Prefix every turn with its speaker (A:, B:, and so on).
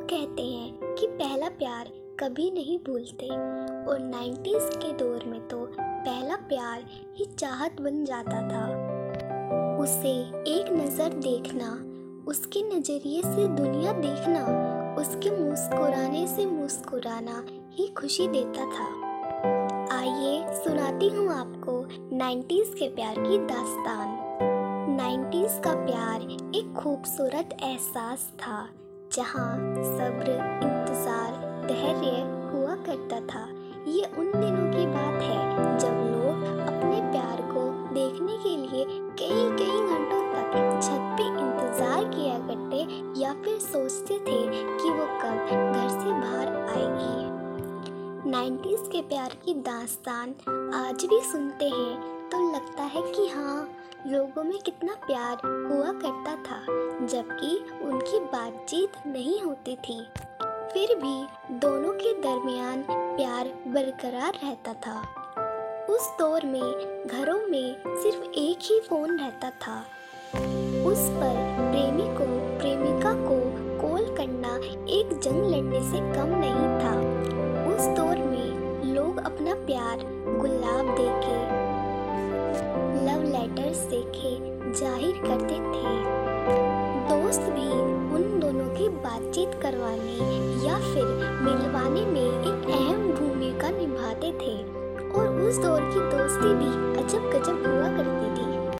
A: लोग कहते हैं कि पहला प्यार कभी नहीं भूलते। और 90s के दौर में तो पहला प्यार ही चाहत बन जाता था। उसे एक नज़र देखना, उसके नज़रिए से दुनिया देखना, उसके मुस्कुराने से मुस्कुराना ही खुशी देता था। आइए सुनाती हूँ आपको 90s के प्यार की दास्तान। 90s का प्यार एक खूबसूरत एहसास था। जहाँ सब्र, इंतज़ार, धैर्य हुआ करता था। ये उन दिनों की बात है जब लोग अपने प्यार को देखने के लिए कई कई घंटों तक छत पे इंतज़ार किया करते या फिर सोचते थे कि वो कब घर से बाहर आएगी। 90s के प्यार की दास्तान आज भी सुनते हैं तो लगता है कि हाँ लोगों में कितना प्यार हुआ करता था, जबकि उनकी बातचीत नहीं होती थी। फिर भी दोनों के दरमियान प्यार बरकरार रहता था। उस दौर में घरों में सिर्फ़ एक ही फ़ोन रहता था। उस पर प्रेमी को, प्रेमिका को कॉल करना एक जंग लड़ने से कम नहीं था। उस दौर में लोग अपना प्यार, गुलाब देके लव लेटर्स देके ज़ाहिर करते थे। दोस्त भी बातचीत करवाने या फिर मिलवाने में एक अहम भूमिका निभाते थे। और उस दौर की दोस्ती भी अजब गजब हुआ करती थी।